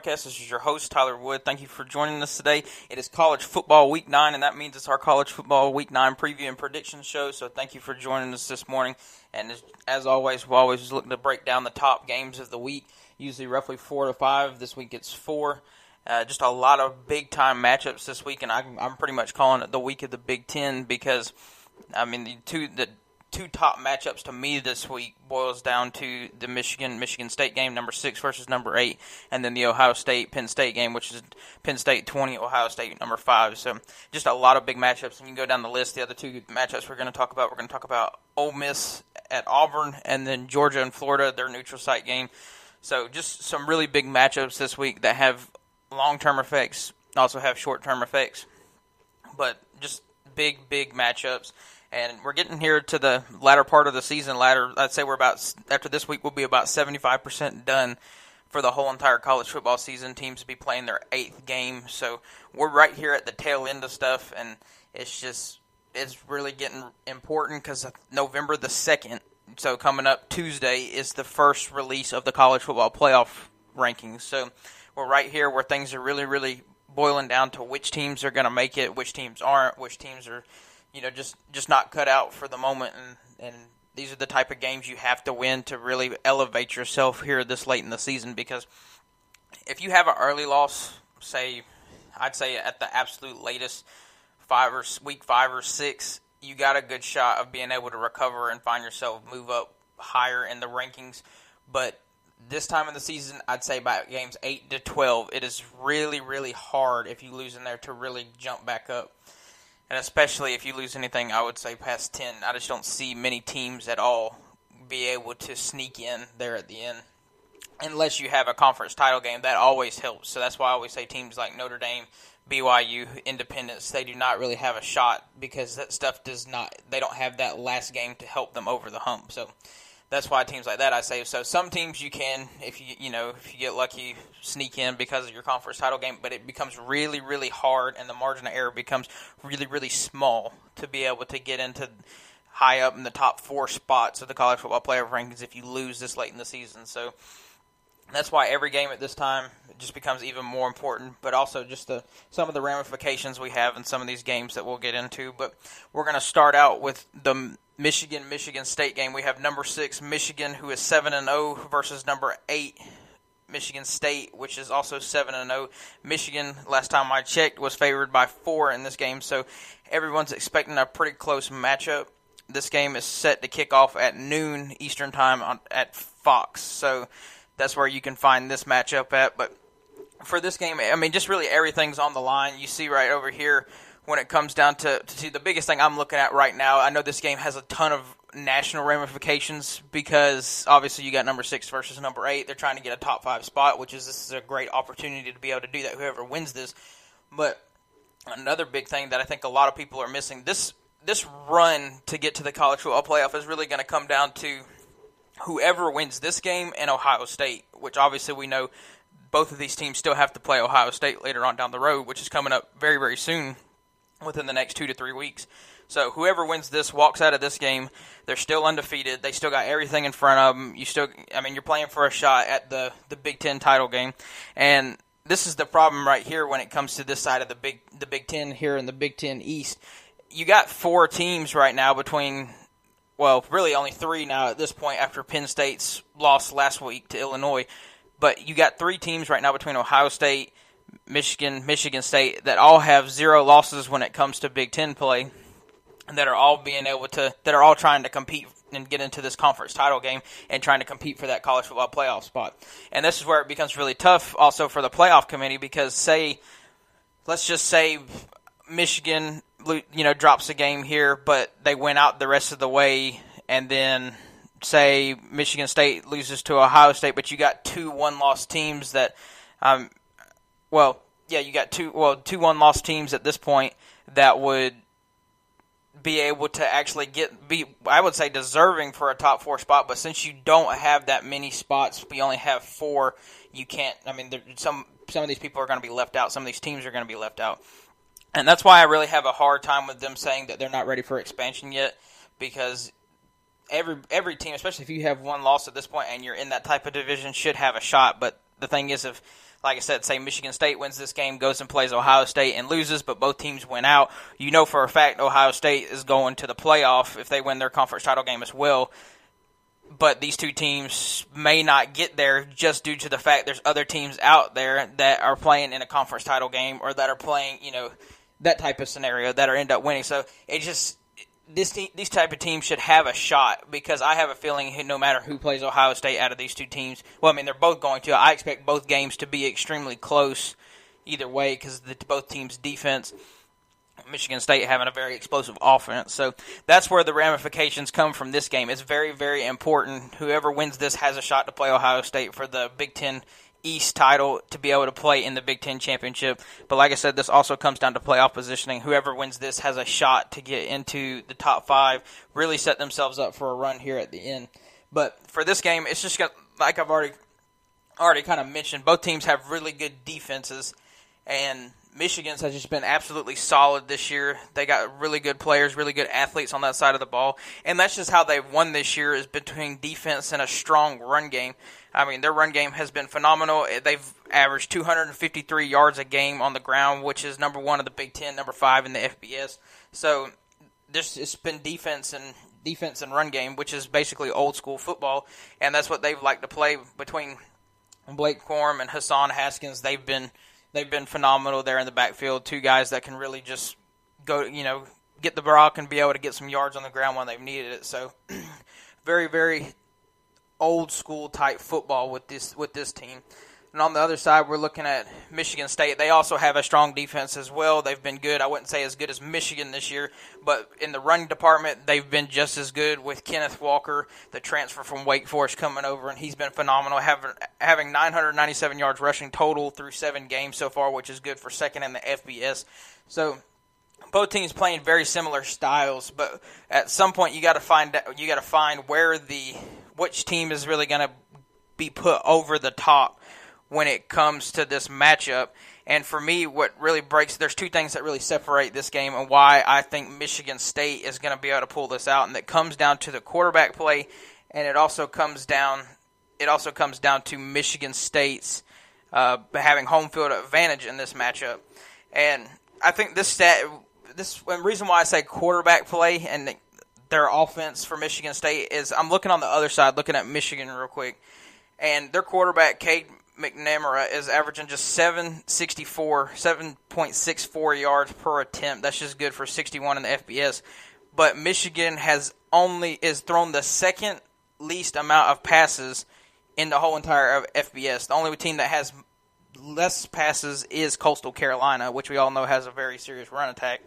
Podcast. This is your host, Tyler Wood. Thank you for joining us today. It is college football week nine, and that means it's our college football week nine preview and prediction show. So thank you for joining us this morning. And as, as always, we always look to break down the top games of the week, usually roughly four to five. This week it's four. Uh, just a lot of big time matchups this week, and I'm, I'm pretty much calling it the week of the Big Ten because, I mean, the two the two top matchups to me this week boils down to the Michigan Michigan State game, number six versus number eight, and then the Ohio State Penn State game, which is Penn State twenty, Ohio State number five. So just a lot of big matchups, and you can go down the list. The other two matchups we're going to talk about, we're going to talk about Ole Miss at Auburn, and then Georgia and Florida, their neutral site game. So just some really big matchups this week that have long term effects, also have short term effects, but just big big matchups and we're getting here to the latter part of the season. Latter, I'd say we're about after this week, we'll be about seventy five percent done for the whole entire college football season. Teams will be playing their eighth game, so we're right here at the tail end of stuff, and it's just it's really getting important because November the second, so coming up Tuesday, is the first release of the college football playoff rankings. So we're right here where things are really, really boiling down to which teams are going to make it, which teams aren't, which teams are you know just just not cut out for the moment. And and these are the type of games you have to win to really elevate yourself here this late in the season. Because if you have an early loss say I'd say at the absolute latest five or week 5 or 6 you got a good shot of being able to recover and find yourself move up higher in the rankings. But this time of the season, I'd say by games 8 to 12, it is really, really hard if you lose in there to really jump back up and especially if you lose anything, I would say past ten. I just don't see many teams at all be able to sneak in there at the end, unless you have a conference title game. That always helps. So that's why I always say teams like Notre Dame, BYU, Independents, they do not really have a shot because that stuff does not. They don't have that last game to help them over the hump. So that's why teams like that I say so. Some teams you can, if you you know if you get lucky, sneak in because of your conference title game, but it becomes really really hard, and the margin of error becomes really really small to be able to get into high up in the top four spots of the college football playoff rankings if you lose this late in the season. So that's why every game at this time just becomes even more important, but also just the some of the ramifications we have in some of these games that we'll get into. But we're going to start out with the Michigan Michigan State game. We have number six Michigan, who is seven and zero, oh, versus number eight Michigan State, which is also seven and zero. Oh. Michigan, last time I checked, was favored by four in this game, so everyone's expecting a pretty close matchup. This game is set to kick off at noon Eastern time on, at Fox, so that's where you can find this matchup at. But for this game, I mean, just really everything's on the line. You see right over here when it comes down to, to see the biggest thing I'm looking at right now. I know this game has a ton of national ramifications because obviously you got number six versus number eight. They're trying to get a top five spot, which is this is a great opportunity to be able to do that. Whoever wins this, but another big thing that I think a lot of people are missing this this run to get to the college football playoff is really going to come down to whoever wins this game and Ohio State, which obviously we know both of these teams still have to play Ohio State later on down the road, which is coming up very very soon within the next two to three weeks. So whoever wins this walks out of this game. They're still undefeated. They still got everything in front of them. You still, I mean, you're playing for a shot at the the Big Ten title game, and this is the problem right here when it comes to this side of the big the Big Ten here in the Big Ten East. You got four teams right now between, well, really only three now at this point after Penn State's loss last week to Illinois. But you got three teams right now between Ohio State, Michigan, Michigan State that all have zero losses when it comes to Big Ten play, that are all being able to, that are all trying to compete and get into this conference title game and trying to compete for that college football playoff spot. And this is where it becomes really tough also for the playoff committee because say, let's just say Michigan, you know, drops a game here, but they went out the rest of the way and then say Michigan State loses to Ohio State, but you got two one-loss teams that um, well, yeah, you got two well two one loss teams at this point that would be able to actually get be I would say deserving for a top four spot. But since you don't have that many spots, we only have four. You can't. I mean, there, some some of these people are going to be left out. Some of these teams are going to be left out, and that's why I really have a hard time with them saying that they're not ready for expansion yet because every every team, especially if you have one loss at this point and you're in that type of division, should have a shot. But the thing is, if like I said, say Michigan State wins this game, goes and plays Ohio State and loses, but both teams win out, you know for a fact Ohio State is going to the playoff if they win their conference title game as well. But these two teams may not get there just due to the fact there's other teams out there that are playing in a conference title game or that are playing, you know, that type of scenario that are end up winning. So it just this these type of teams should have a shot because I have a feeling no matter who plays Ohio State out of these two teams, well, I mean they're both going to. I expect both games to be extremely close either way because the both teams' defense. Michigan State having a very explosive offense. So that's where the ramifications come from this game. It's very, very important. Whoever wins this has a shot to play Ohio State for the Big Ten East title to be able to play in the Big Ten championship. But like I said, this also comes down to playoff positioning. Whoever wins this has a shot to get into the top five, really set themselves up for a run here at the end. But for this game, it's just got, like I've already already kind of mentioned, both teams have really good defenses, and Michigan's has just been absolutely solid this year. They got really good players, really good athletes on that side of the ball, and that's just how they've won this year is between defense and a strong run game. I mean, their run game has been phenomenal. Eh, they've averaged 253 yards a game on the ground, which is number one of the Big Ten, number five in the FBS. So this it's been defense and defense and run game, which is basically old school football, and that's what they've liked to play between Blake Corum and Hassan Haskins. They've been they've been phenomenal there in the backfield. Two guys that can really just go, you know, get the rock and be able to get some yards on the ground when they've needed it. So, very, very old school type football with this with this team. And on the other side, we're looking at Michigan State. They also have a strong defense as well. They've been good. I wouldn't say as good as Michigan this year, but in the running department, they've been just as good with Kenneth Walker, the transfer from Wake Forest, coming over, and he's been phenomenal, having having 997 yards rushing total through seven games so far, which is good for second in the FBS. So both teams playing very similar styles, but at some point you got to find you got to find where the which team is really going to be put over the top when it comes to this matchup. And for me, what really breaks there's two things that really separate this game and why I think Michigan State is going to be able to pull this out, and that comes down to the quarterback play, and it also comes down it also comes down to Michigan State's uh, having home field advantage in this matchup. And I think this stat this reason why I say quarterback play and their offense for Michigan State is I'm looking on the other side, looking at Michigan real quick, and their quarterback Cade McNamara is averaging just 764, 7.64 yards per attempt. That's just good for 61 in the FBS. But Michigan has only is thrown the second least amount of passes in the whole entire of FBS. The only team that has less passes is Coastal Carolina, which we all know has a very serious run attack.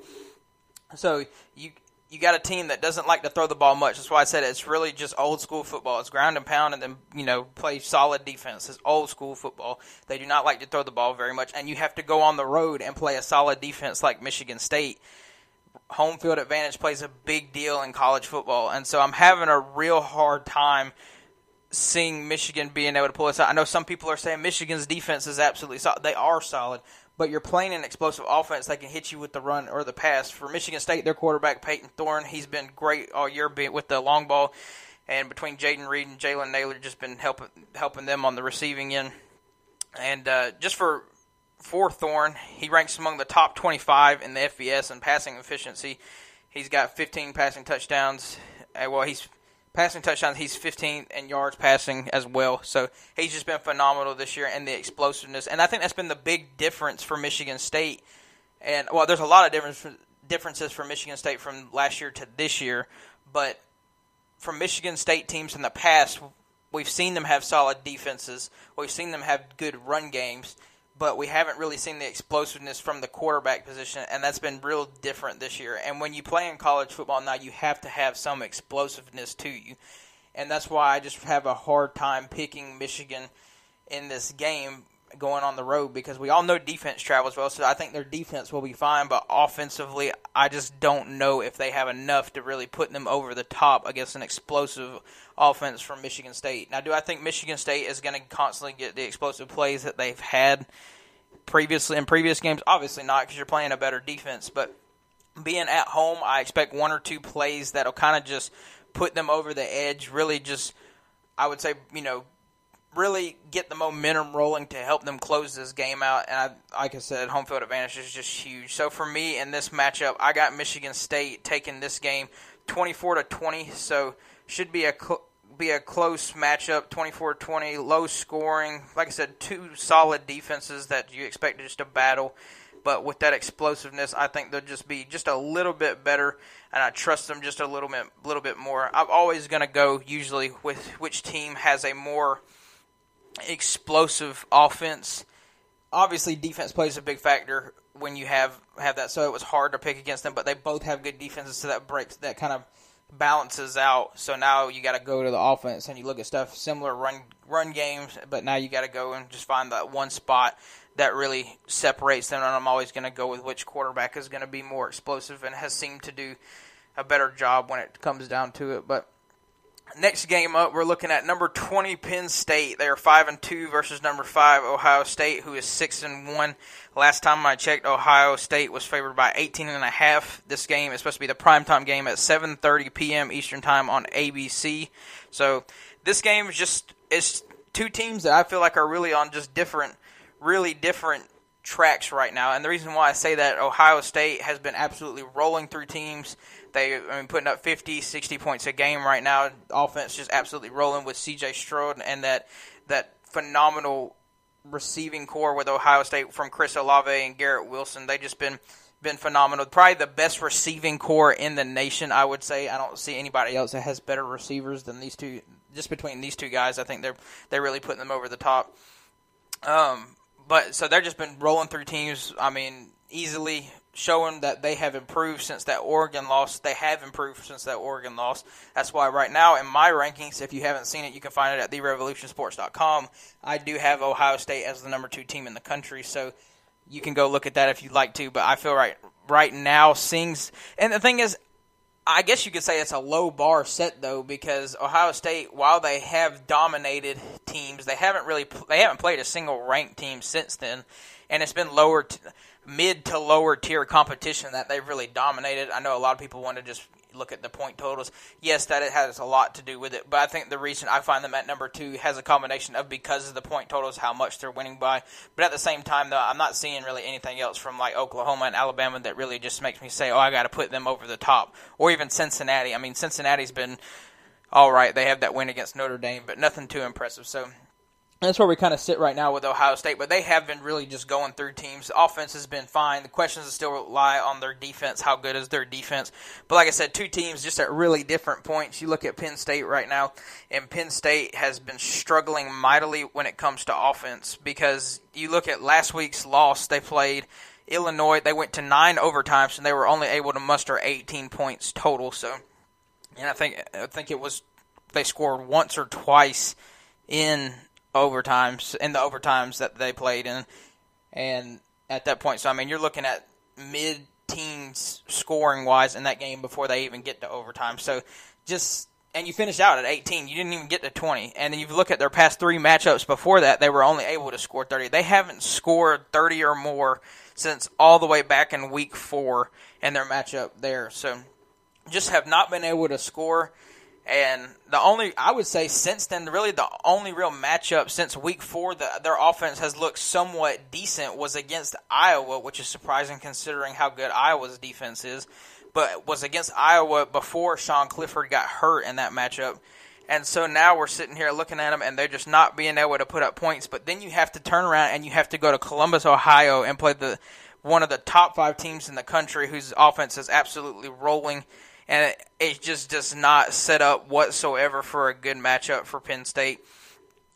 So you you got a team that doesn't like to throw the ball much. That's why I said it's really just old school football. It's ground and pound, and then you know play solid defense. It's old school football. They do not like to throw the ball very much, and you have to go on the road and play a solid defense like Michigan State. Home field advantage plays a big deal in college football, and so I'm having a real hard time seeing Michigan being able to pull this out. I know some people are saying Michigan's defense is absolutely solid. They are solid, but you're playing an explosive offense that can hit you with the run or the pass. For Michigan State, their quarterback Payton Thorne, he's been great all year with the long ball, and between Jayden Reed and Jalen Nailor, just been helping helping them on the receiving end. And uh, just for for Thorne, he ranks among the top 25 in the FBS in passing efficiency. He's got 15 passing touchdowns. Well, he's passing touchdowns. He's 15th in yards passing as well. So he's just been phenomenal this year and the explosiveness. And I think that's been the big difference for Michigan State. And well, there's a lot of difference, differences for Michigan State from last year to this year, but from Michigan State teams in the past, we've seen them have solid defenses. We've seen them have good run games but we haven't really seen the explosiveness from the quarterback position, and that's been real different this year. And when you play in college football now, you have to have some explosiveness to you, and that's why I just have a hard time picking Michigan in this game going on the road because we all know defense travels well, so I think their defense will be fine. But offensively, I just don't know if they have enough to really put them over the top against an explosive offense from Michigan State. Now, do I think Michigan State is going to constantly get the explosive plays that they've had previously in previous games? Obviously not, because you're playing a better defense. But being at home, I expect one or two plays that'll kind of just put them over the edge. Really, just I would say, you know, really get the momentum rolling to help them close this game out. And I, like I said, home field advantage is just huge. So for me in this matchup, I got Michigan State taking this game 24 to 20. So should be a cl- be a close matchup, 24-20, low scoring. Like I said, two solid defenses that you expect just to battle. But with that explosiveness, I think they'll just be just a little bit better, and I trust them just a little bit, little bit more. I'm always going to go usually with which team has a more explosive offense. Obviously, defense plays a big factor when you have have that. So it was hard to pick against them, but they both have good defenses, so that breaks that kind of balances out. So now you got to go to the offense and you look at stuff similar run run games, but now you got to go and just find that one spot that really separates them. And I'm always going to go with which quarterback is going to be more explosive and has seemed to do a better job when it comes down to it. But Next game up, we're looking at number 20 Penn State. They are 5 and 2 versus number 5 Ohio State who is 6 and 1. Last time I checked, Ohio State was favored by 18 and a half. This game is supposed to be the primetime game at 7:30 p.m. Eastern Time on ABC. So, this game is just it's two teams that I feel like are really on just different really different tracks right now. And the reason why I say that Ohio State has been absolutely rolling through teams they I mean putting up 50, 60 points a game right now. Offense just absolutely rolling with C.J. Stroud and that that phenomenal receiving corps with Ohio State from Chris Olave and Garrett Wilson. They just been been phenomenal. Probably the best receiving corps in the nation, I would say. I don't see anybody else that has better receivers than these two. Just between these two guys, I think they're they're really putting them over the top. Um, but so they've just been rolling through teams. I mean, easily showing that they have improved since that Oregon loss. They have improved since that Oregon loss. That's why right now in my rankings, if you haven't seen it, you can find it at therevolutionsports.com. I do have Ohio State as the number two team in the country, so you can go look at that if you'd like to. But I feel right right now, Sings, and the thing is, I guess you could say it's a low bar set though, because Ohio State, while they have dominated teams, they haven't really they haven't played a single ranked team since then, and it's been lower. T- mid to lower tier competition that they've really dominated. I know a lot of people want to just look at the point totals. Yes, that it has a lot to do with it, but I think the reason I find them at number two has a combination of because of the point totals, how much they're winning by. But at the same time, though, I'm not seeing really anything else from like Oklahoma and Alabama that really just makes me say, oh, I got to put them over the top, or even Cincinnati. I mean, Cincinnati's been all right. They have that win against Notre Dame, but nothing too impressive. So that's where we kind of sit right now with Ohio State, but they have been really just going through teams. The offense has been fine. The questions still lie on their defense. How good is their defense? But like I said, two teams just at really different points. You look at Penn State right now, and Penn State has been struggling mightily when it comes to offense because you look at last week's loss. They played Illinois. They went to nine overtimes, and they were only able to muster 18 points total. So, and I think I think it was they scored once or twice in overtimes in the overtimes that they played in, and at that point, so I mean, you're looking at mid teens scoring wise in that game before they even get to overtime. So just and you finish out at 18. You didn't even get to 20. And then you look at their past three matchups before that, they were only able to score 30. They haven't scored 30 or more since all the way back in week four in their matchup there. So just have not been able to score and the only I would say since then, really the only real matchup since week four that their offense has looked somewhat decent was against Iowa, which is surprising considering how good Iowa's defense is. But was against Iowa before Sean Clifford got hurt in that matchup. And so now we're sitting here looking at them, and they're just not being able to put up points. But then you have to turn around and you have to go to Columbus, Ohio, and play the one of the top five teams in the country, whose offense is absolutely rolling and it, just does not set up whatsoever for a good matchup for Penn State.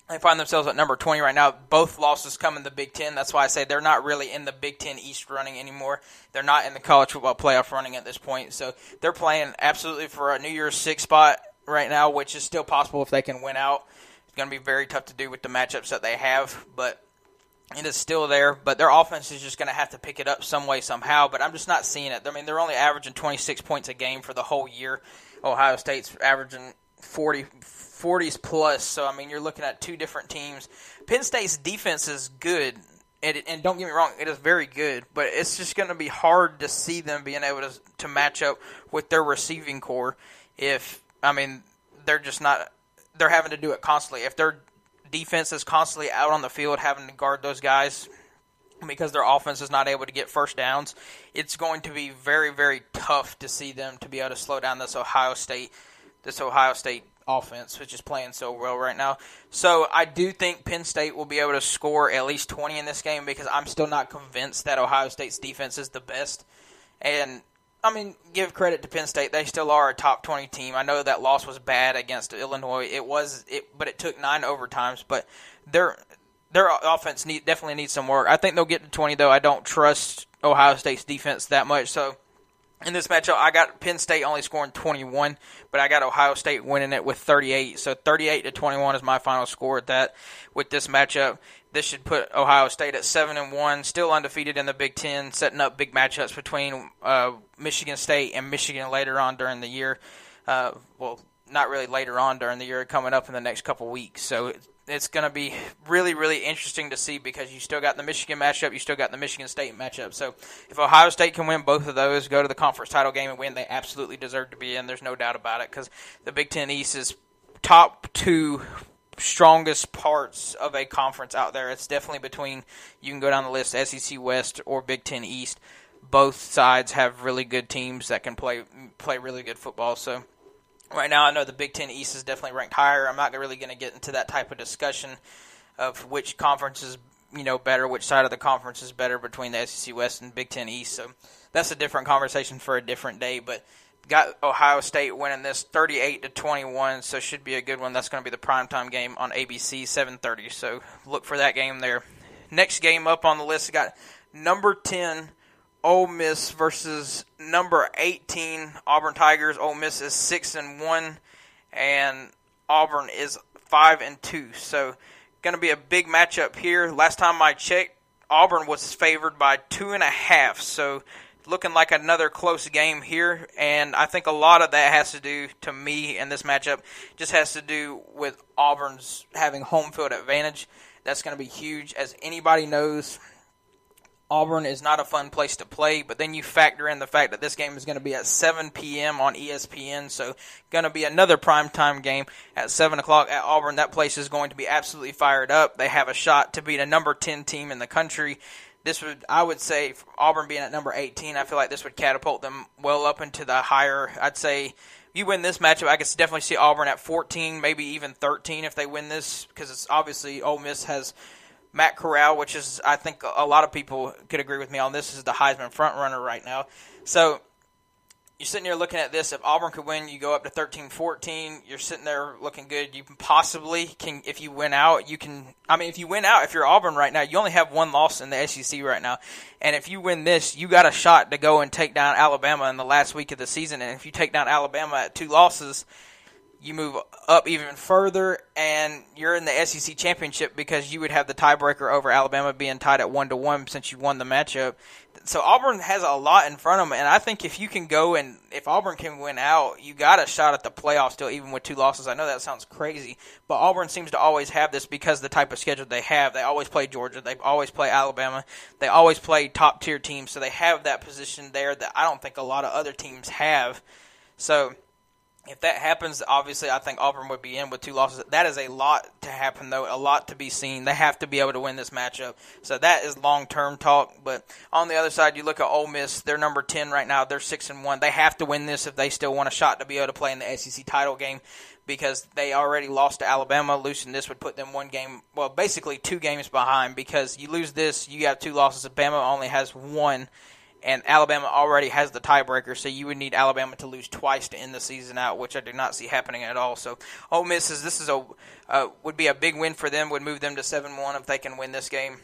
They find themselves at number 20 right now. Both losses come in the Big Ten. That's why I say they're not really in the Big Ten East running anymore. They're not in the college football playoff running at this point. So they're playing absolutely for a New Year's Six spot right now, which is still possible if they can win out. It's going to be very tough to do with the matchups that they have, but it is still there, but their offense is just going to have to pick it up some way, somehow. But I'm just not seeing it. I mean, they're only averaging 26 points a game for the whole year. Ohio State's averaging 40, 40s plus. So, I mean, you're looking at two different teams. Penn State's defense is good. And, and don't get me wrong, it is very good, but it's just going to be hard to see them being able to to match up with their receiving corps. If I mean, they're just not they're having to do it constantly. If they're defense is constantly out on the field having to guard those guys because their offense is not able to get first downs, it's going to be very, very tough to see them to be able to slow down this Ohio State, this Ohio State offense, which is playing so well right now. So I do think Penn State will be able to score at least 20 in this game because I'm still not convinced that Ohio State's defense is the best. And I mean, give credit to Penn State; they still are a top 20 team. I know that loss was bad against Illinois. It was, it, but it took nine overtimes. But their their offense need, definitely needs some work. I think they'll get to 20 though. I don't trust Ohio State's defense that much, so in this matchup, I got Penn State only scoring 21, but I got Ohio State winning it with 38. So 38 to 21 is my final score at that. With this matchup, this should put Ohio State at seven and one, still undefeated in the Big Ten, setting up big matchups between uh, Michigan State and Michigan later on during the year. Uh, well, not really later on during the year, coming up in the next couple weeks. So it's going to be really, really interesting to see because you still got the Michigan matchup, you still got the Michigan State matchup. So if Ohio State can win both of those, go to the conference title game and win, they absolutely deserve to be in. There's no doubt about it because the Big Ten East is top two strongest parts of a conference out there. It's definitely between you can go down the list SEC West or Big Ten East. Both sides have really good teams that can play play really good football. So Right now, I know the Big Ten East is definitely ranked higher. I'm not really going to get into that type of discussion of which conference is you know better, which side of the conference is better between the SEC West and Big Ten East. So that's a different conversation for a different day. But got Ohio State winning this 38 to 21, so should be a good one. That's going to be the primetime game on ABC 7:30. So look for that game there. Next game up on the list, got number 10 Ole Miss versus number 18 Auburn Tigers. Ole Miss is 6 and 1 and Auburn is 5 and 2. So going to be a big matchup here. Last time I checked, Auburn was favored by two and a half. So looking like another close game here, and I think a lot of that has to do to me in this matchup just has to do with Auburn's having home field advantage. That's going to be huge, as anybody knows. Auburn is not a fun place to play, but then you factor in the fact that this game is going to be at 7 p.m. on ESPN, so going to be another primetime game at 7 o'clock at Auburn. That place is going to be absolutely fired up. They have a shot to beat a number 10 team in the country. This would, I would say, Auburn being at number 18, I feel like this would catapult them well up into the higher. I'd say you win this matchup, I could definitely see Auburn at 14, maybe even 13 if they win this, because it's obviously Ole Miss has Matt Corral, which is I think a lot of people could agree with me on this, is the Heisman front runner right now. So you're sitting here looking at this. If Auburn could win, you go up to 13-14. You're sitting there looking good. You can possibly can, if you win out, you can. I mean, if you win out, if you're Auburn right now, you only have one loss in the SEC right now, and if you win this, you got a shot to go and take down Alabama in the last week of the season. And if you take down Alabama at two losses, you move up even further, and you're in the SEC championship because you would have the tiebreaker over Alabama being tied at one to one since you won the matchup. So Auburn has a lot in front of them, and I think if you can go and if Auburn can win out, you got a shot at the playoffs still, even with two losses. I know that sounds crazy, but Auburn seems to always have this because the type of schedule they have. They always play Georgia, they always play Alabama, they always play top tier teams, so they have that position there that I don't think a lot of other teams have. So if that happens, obviously, I think Auburn would be in with two losses. That is a lot to happen, though, a lot to be seen. They have to be able to win this matchup. So that is long term talk. But on the other side, you look at Ole Miss. They're number ten right now. They're six and one. They have to win this if they still want a shot to be able to play in the SEC title game because they already lost to Alabama. Losing this would put them one game, well, basically two games behind. Because you lose this, you have two losses. Alabama only has one and Alabama already has the tiebreaker, so you would need Alabama to lose twice to end the season out, which I do not see happening at all. So Ole Miss is this is a uh, would be a big win for them, would move them to seven one if they can win this game.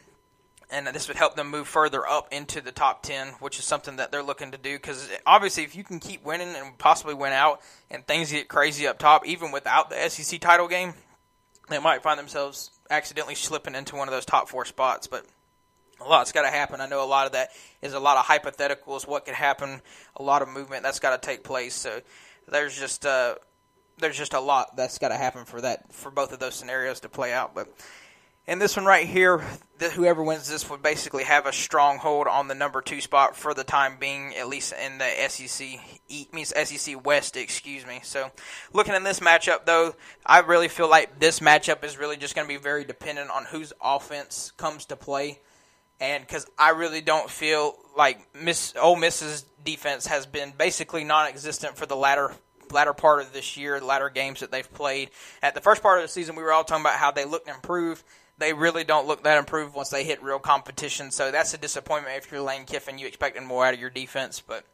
And this would help them move further up into the top 10, which is something that they're looking to do. Because obviously, if you can keep winning and possibly win out, and things get crazy up top, even without the SEC title game, they might find themselves accidentally slipping into one of those top four spots. But a lot's got to happen. I know a lot of that is a lot of hypotheticals. What could happen? A lot of movement that's got to take place. So there's just uh, there's just a lot that's got to happen for that for both of those scenarios to play out. But And this one right here, whoever wins this would basically have a stronghold on the number two spot for the time being, at least in the SEC means SEC West, excuse me. So, looking at this matchup, though, I really feel like this matchup is really just going to be very dependent on whose offense comes to play, and because I really don't feel like Miss Ole Miss's defense has been basically non-existent for the latter latter part of this year, the latter games that they've played. At the first part of the season, we were all talking about how they looked improved they really don't look that improved once they hit real competition. So that's a disappointment if you're Lane Kiffin. You expected more out of your defense, but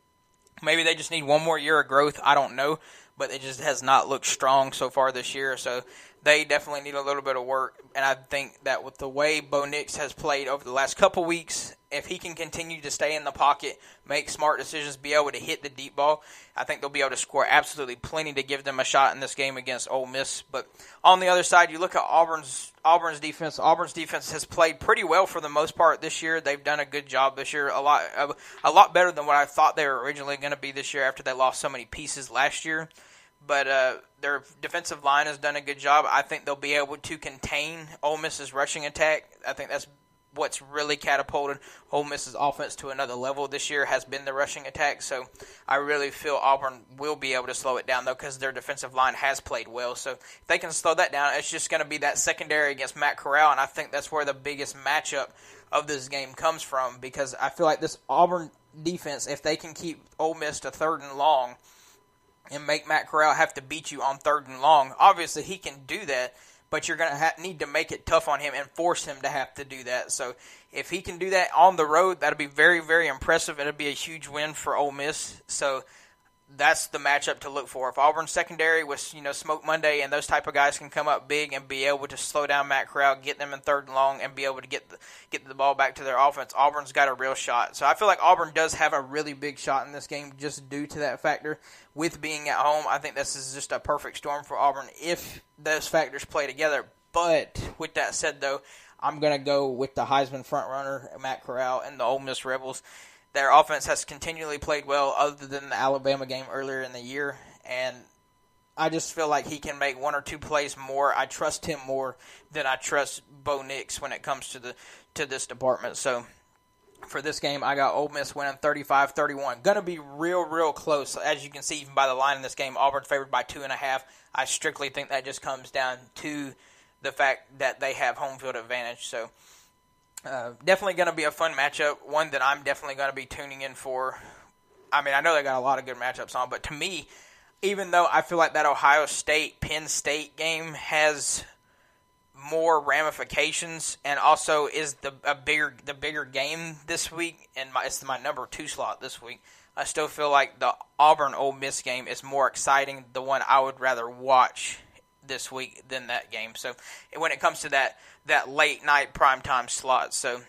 maybe they just need one more year of growth. I don't know, but it just has not looked strong so far this year. So they definitely need a little bit of work. And I think that with the way Bo Nix has played over the last couple weeks, if he can continue to stay in the pocket, make smart decisions, be able to hit the deep ball, I think they'll be able to score absolutely plenty to give them a shot in this game against Ole Miss. But on the other side, you look at Auburn's Auburn's defense. Auburn's defense has played pretty well for the most part this year. They've done a good job this year, a lot a, a lot better than what I thought they were originally going to be this year after they lost so many pieces last year but uh, their defensive line has done a good job. I think they'll be able to contain Ole Miss's rushing attack. I think that's what's really catapulted Ole Miss's offense to another level this year has been the rushing attack. So I really feel Auburn will be able to slow it down though because their defensive line has played well. So if they can slow that down, it's just going to be that secondary against Matt Corral, and I think that's where the biggest matchup of this game comes from because I feel like this Auburn defense, if they can keep Ole Miss to third and long and make Matt Corral have to beat you on third and long. Obviously, he can do that, but you're going to ha- need to make it tough on him and force him to have to do that. So if he can do that on the road, that'll be very, very impressive. It'll be a huge win for Ole Miss. So that's the matchup to look for. If Auburn's secondary with you know Smoke Monday and those type of guys can come up big and be able to slow down Matt Corral, get them in third and long, and be able to get the, get the ball back to their offense, Auburn's got a real shot. So I feel like Auburn does have a really big shot in this game just due to that factor. With being at home, I think this is just a perfect storm for Auburn if those factors play together. But with that said, though, I'm going to go with the Heisman frontrunner Matt Corral and the Ole Miss Rebels. Their offense has continually played well, other than the Alabama game earlier in the year, and I just feel like he can make one or two plays more. I trust him more than I trust Bo Nix when it comes to the to this department. So for this game, I got Ole Miss winning 35-31. Going to be real, real close. As you can see, even by the line in this game, Auburn favored by two and a half. I strictly think that just comes down to the fact that they have home field advantage. So uh, definitely going to be a fun matchup. One that I'm definitely going to be tuning in for. I mean, I know they got a lot of good matchups on, but to me, even though I feel like that Ohio State Penn State game has more ramifications and also is the a bigger the bigger game this week and my it's my number two slot this week. I still feel like the Auburn Ole Miss game is more exciting, the one I would rather watch this week than that game. So when it comes to that that late night primetime slot, so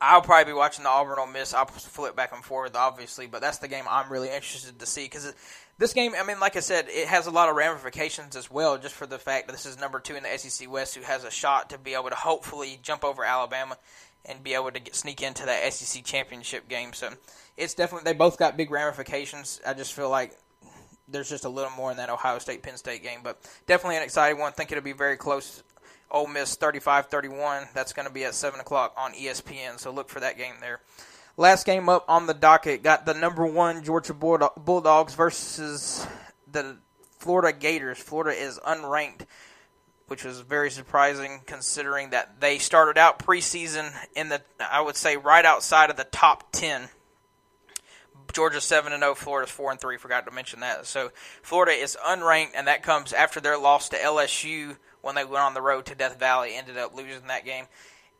I'll probably be watching the Auburn Ole Miss. I'll flip back and forth, obviously, but that's the game I'm really interested to see because this game, I mean, like I said, it has a lot of ramifications as well, just for the fact that this is number two in the SEC West, who has a shot to be able to hopefully jump over Alabama and be able to get, sneak into that SEC championship game. So it's definitely they both got big ramifications. I just feel like there's just a little more in that Ohio State Penn State game, but definitely an exciting one. I think it'll be very close. Ole Miss 35-31. That's going to be at seven o'clock on ESPN. So look for that game there. Last game up on the docket got the number one Georgia Bulldogs versus the Florida Gators. Florida is unranked, which was very surprising considering that they started out preseason in the I would say right outside of the top ten Georgia seven and zero, oh, Florida's four and three. Forgot to mention that. So Florida is unranked, and that comes after their loss to LSU when they went on the road to Death Valley. Ended up losing that game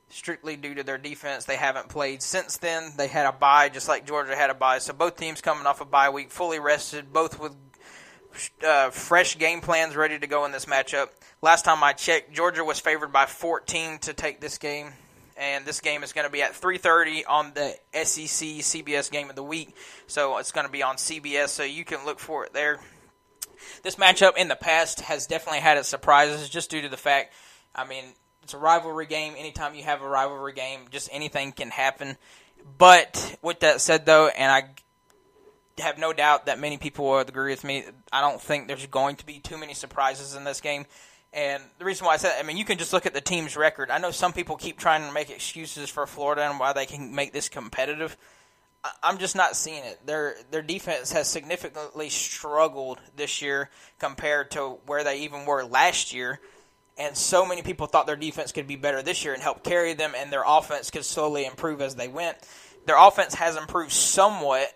strictly due to their defense. They haven't played since then. They had a bye, just like Georgia had a bye. So both teams coming off a bye week, fully rested, both with uh, fresh game plans ready to go in this matchup. Last time I checked, Georgia was favored by 14 to take this game and this game is going to be at 3:30 on the SEC CBS game of the week. So it's going to be on CBS, so you can look for it there. This matchup in the past has definitely had its surprises, just due to the fact, I mean, it's a rivalry game. Anytime you have a rivalry game, just anything can happen. But with that said, though, and I have no doubt that many people will agree with me. I don't think there's going to be too many surprises in this game And the reason why I said, that, I mean, you can just look at the team's record. I know some people keep trying to make excuses for Florida and why they can make this competitive. I'm just not seeing it. Their their defense has significantly struggled this year compared to where they even were last year. And so many people thought their defense could be better this year and help carry them, and their offense could slowly improve as they went. Their offense has improved somewhat,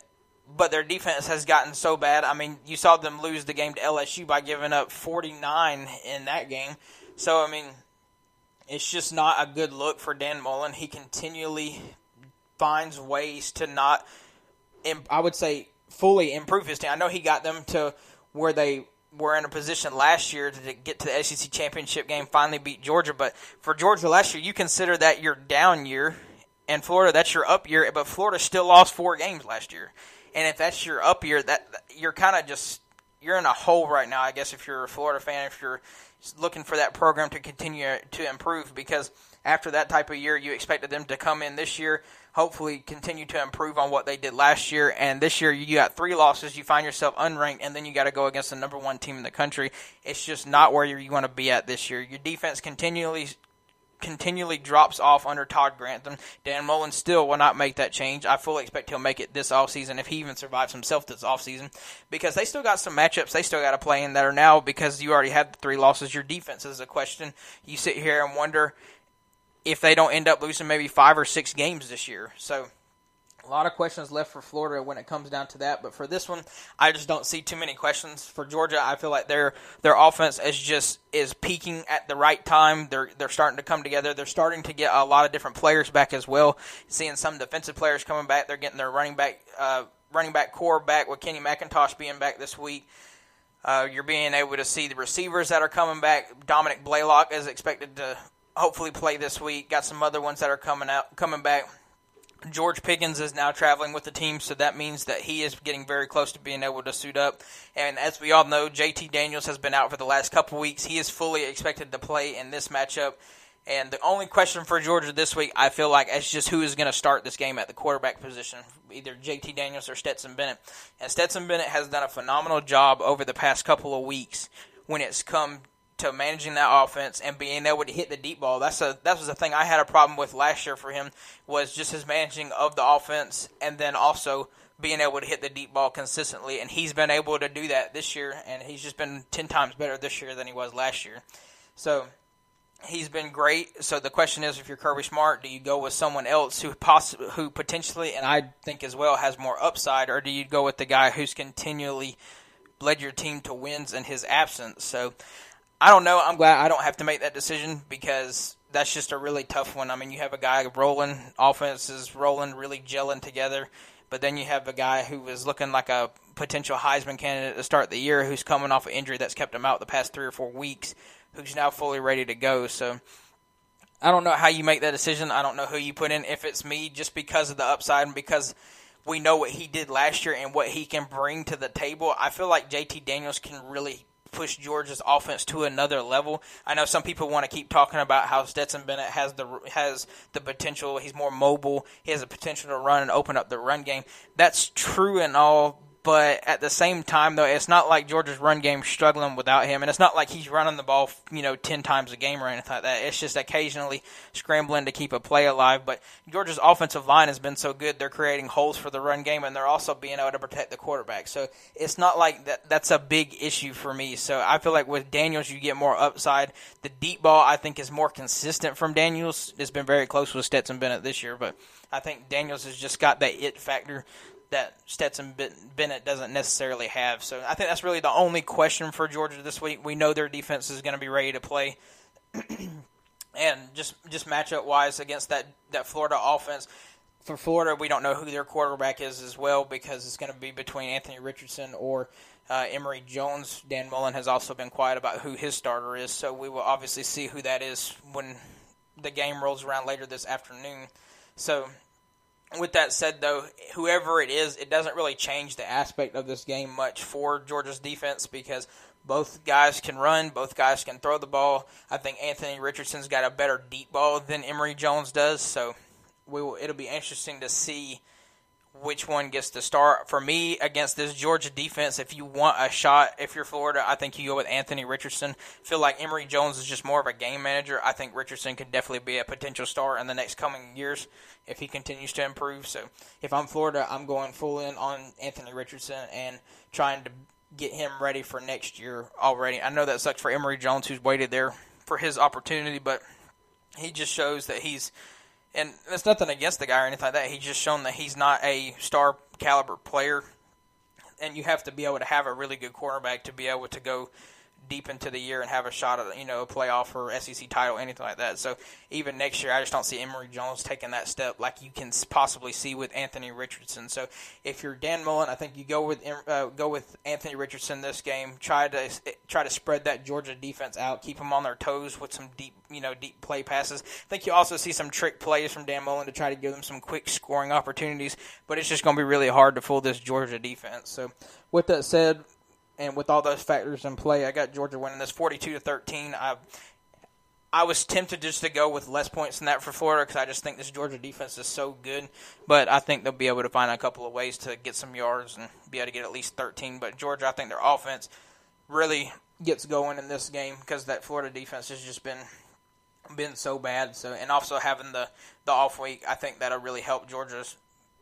but their defense has gotten so bad. I mean, you saw them lose the game to LSU by giving up 49 in that game. So, I mean, it's just not a good look for Dan Mullen. He continually finds ways to not, I would say, fully improve his team. I know he got them to where they were in a position last year to get to the SEC championship game, finally beat Georgia. But for Georgia last year, you consider that your down year, and Florida that's your up year. But Florida still lost four games last year. And if that's your up year, that you're kind of just you're in a hole right now. I guess if you're a Florida fan, if you're looking for that program to continue to improve, because after that type of year, you expected them to come in this year, hopefully continue to improve on what they did last year. And this year, you got three losses, you find yourself unranked, and then you got to go against the number one team in the country. It's just not where you want to be at this year. Your defense continually continually drops off under Todd Grantham. Dan Mullen still will not make that change. I fully expect he'll make it this offseason if he even survives himself this offseason because they still got some matchups they still got to play in that are now because you already had the three losses. Your defense is a question. You sit here and wonder if they don't end up losing maybe five or six games this year. So a lot of questions left for Florida when it comes down to that, but for this one, I just don't see too many questions. For Georgia, I feel like their their offense is just is peaking at the right time. They're they're starting to come together. They're starting to get a lot of different players back as well. Seeing some defensive players coming back. They're getting their running back uh, running back corps back with Kenny McIntosh being back this week. Uh, you're being able to see the receivers that are coming back. Dominick Blaylock is expected to hopefully play this week. Got some other ones that are coming out coming back. George Pickens is now traveling with the team, so that means that he is getting very close to being able to suit up. And as we all know, JT Daniels has been out for the last couple weeks. He is fully expected to play in this matchup. And the only question for Georgia this week, I feel like, is just who is going to start this game at the quarterback position, either JT Daniels or Stetson Bennett. And Stetson Bennett has done a phenomenal job over the past couple of weeks when it's come to managing that offense and being able to hit the deep ball. That's a that was the thing I had a problem with last year for him was just his managing of the offense and then also being able to hit the deep ball consistently. And he's been able to do that this year, and he's just been ten times better this year than he was last year. So he's been great. So the question is, if you're Kirby Smart, do you go with someone else who poss- who potentially, and I think as well, has more upside, or do you go with the guy who's continually led your team to wins in his absence? So I don't know. I'm glad I don't have to make that decision because that's just a really tough one. I mean, you have a guy rolling, offenses rolling, really gelling together, but then you have a guy who is looking like a potential Heisman candidate to start the year who's coming off an injury that's kept him out the past three or four weeks, who's now fully ready to go. So I don't know how you make that decision. I don't know who you put in. If it's me, just because of the upside and because we know what he did last year and what he can bring to the table, I feel like JT Daniels can really push Georgia's offense to another level. I know some people want to keep talking about how Stetson Bennett has the has the potential. He's more mobile. He has the potential to run and open up the run game. That's true and all, but at the same time, though, it's not like Georgia's run game struggling without him, and it's not like he's running the ball, you know, ten times a game or anything like that. It's just occasionally scrambling to keep a play alive. But Georgia's offensive line has been so good; they're creating holes for the run game, and they're also being able to protect the quarterback. So it's not like that. That's a big issue for me. So I feel like with Daniels, you get more upside. The deep ball, I think, is more consistent from Daniels. It's been very close with Stetson Bennett this year, but I think Daniels has just got that it factor that Stetson Bennett doesn't necessarily have. So I think that's really the only question for Georgia this week. We know their defense is going to be ready to play, and just just matchup wise against that that Florida offense. For Florida, we don't know who their quarterback is as well because it's going to be between Anthony Richardson or uh, Emory Jones. Dan Mullen has also been quiet about who his starter is, so we will obviously see who that is when the game rolls around later this afternoon. So with that said, though, whoever it is, it doesn't really change the aspect of this game much for Georgia's defense because both guys can run, both guys can throw the ball. I think Anthony Richardson's got a better deep ball than Emory Jones does, so we will, it'll be interesting to see which one gets to start. For me, against this Georgia defense, if you want a shot, if you're Florida, I think you go with Anthony Richardson. feel like Emory Jones is just more of a game manager. I think Richardson could definitely be a potential star in the next coming years if he continues to improve. So if I'm Florida, I'm going full in on Anthony Richardson and trying to get him ready for next year already. I know that sucks for Emory Jones, who's waited there for his opportunity, but he just shows that he's – and it's nothing against the guy or anything like that. He's just shown that he's not a star caliber player, and you have to be able to have a really good quarterback to be able to go deep into the year and have a shot at you know a playoff or SEC title, anything like that. So even next year, I just don't see Emory Jones taking that step like you can possibly see with Anthony Richardson. So if you're Dan Mullen, I think you go with uh, go with Anthony Richardson this game. Try to try to spread that Georgia defense out, keep them on their toes with some deep you know deep play passes. I think you also see some trick plays from Dan Mullen to try to give them some quick scoring opportunities, but it's just going to be really hard to fool this Georgia defense. So with that said, and with all those factors in play, I got Georgia winning this 42 to 13. I I was tempted just to go with less points than that for Florida because I just think this Georgia defense is so good. But I think they'll be able to find a couple of ways to get some yards and be able to get at least 13. But Georgia, I think their offense really gets going in this game because that Florida defense has just been been so bad. So and also having the the off week, I think that'll really help Georgia's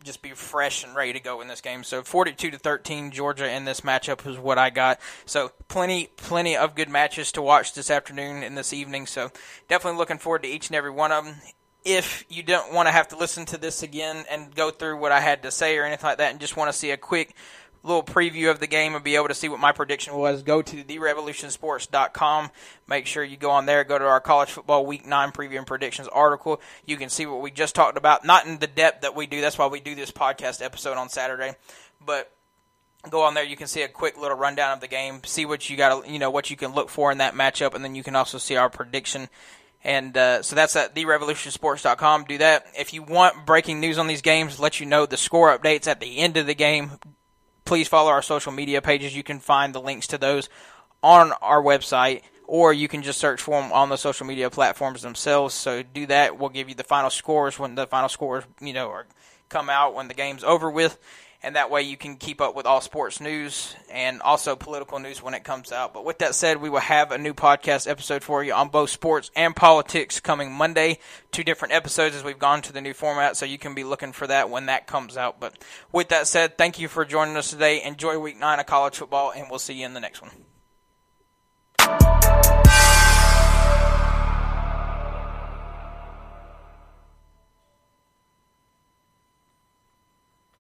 just be fresh and ready to go in this game. So 42 to 13 Georgia in this matchup is what I got. So plenty plenty of good matches to watch this afternoon and this evening. So definitely looking forward to each and every one of them. If you don't want to have to listen to this again and go through what I had to say or anything like that and just want to see a quick little preview of the game and be able to see what my prediction was, go to therevolutionsports.com. Make sure you go on there, go to our college football week nine preview and predictions article. You can see what we just talked about, not in the depth that we do. That's why we do this podcast episode on Saturday, but go on there you can see a quick little rundown of the game see what you got you know what you can look for in that matchup and then you can also see our prediction and uh, so that's at therevolutionsports.com. Do that. If you want breaking news on these games, let you know the score updates at the end of the game please follow our social media pages. You can find the links to those on our website, or you can just search for them on the social media platforms themselves. So do that. We'll give you the final scores when the final scores, you know, are come out when the game's over with and that way you can keep up with all sports news and also political news when it comes out. But with that said, we will have a new podcast episode for you on both sports and politics coming Monday. Two different episodes as we've gone to the new format, so you can be looking for that when that comes out. But with that said, thank you for joining us today. Enjoy week nine of college football, and we'll see you in the next one.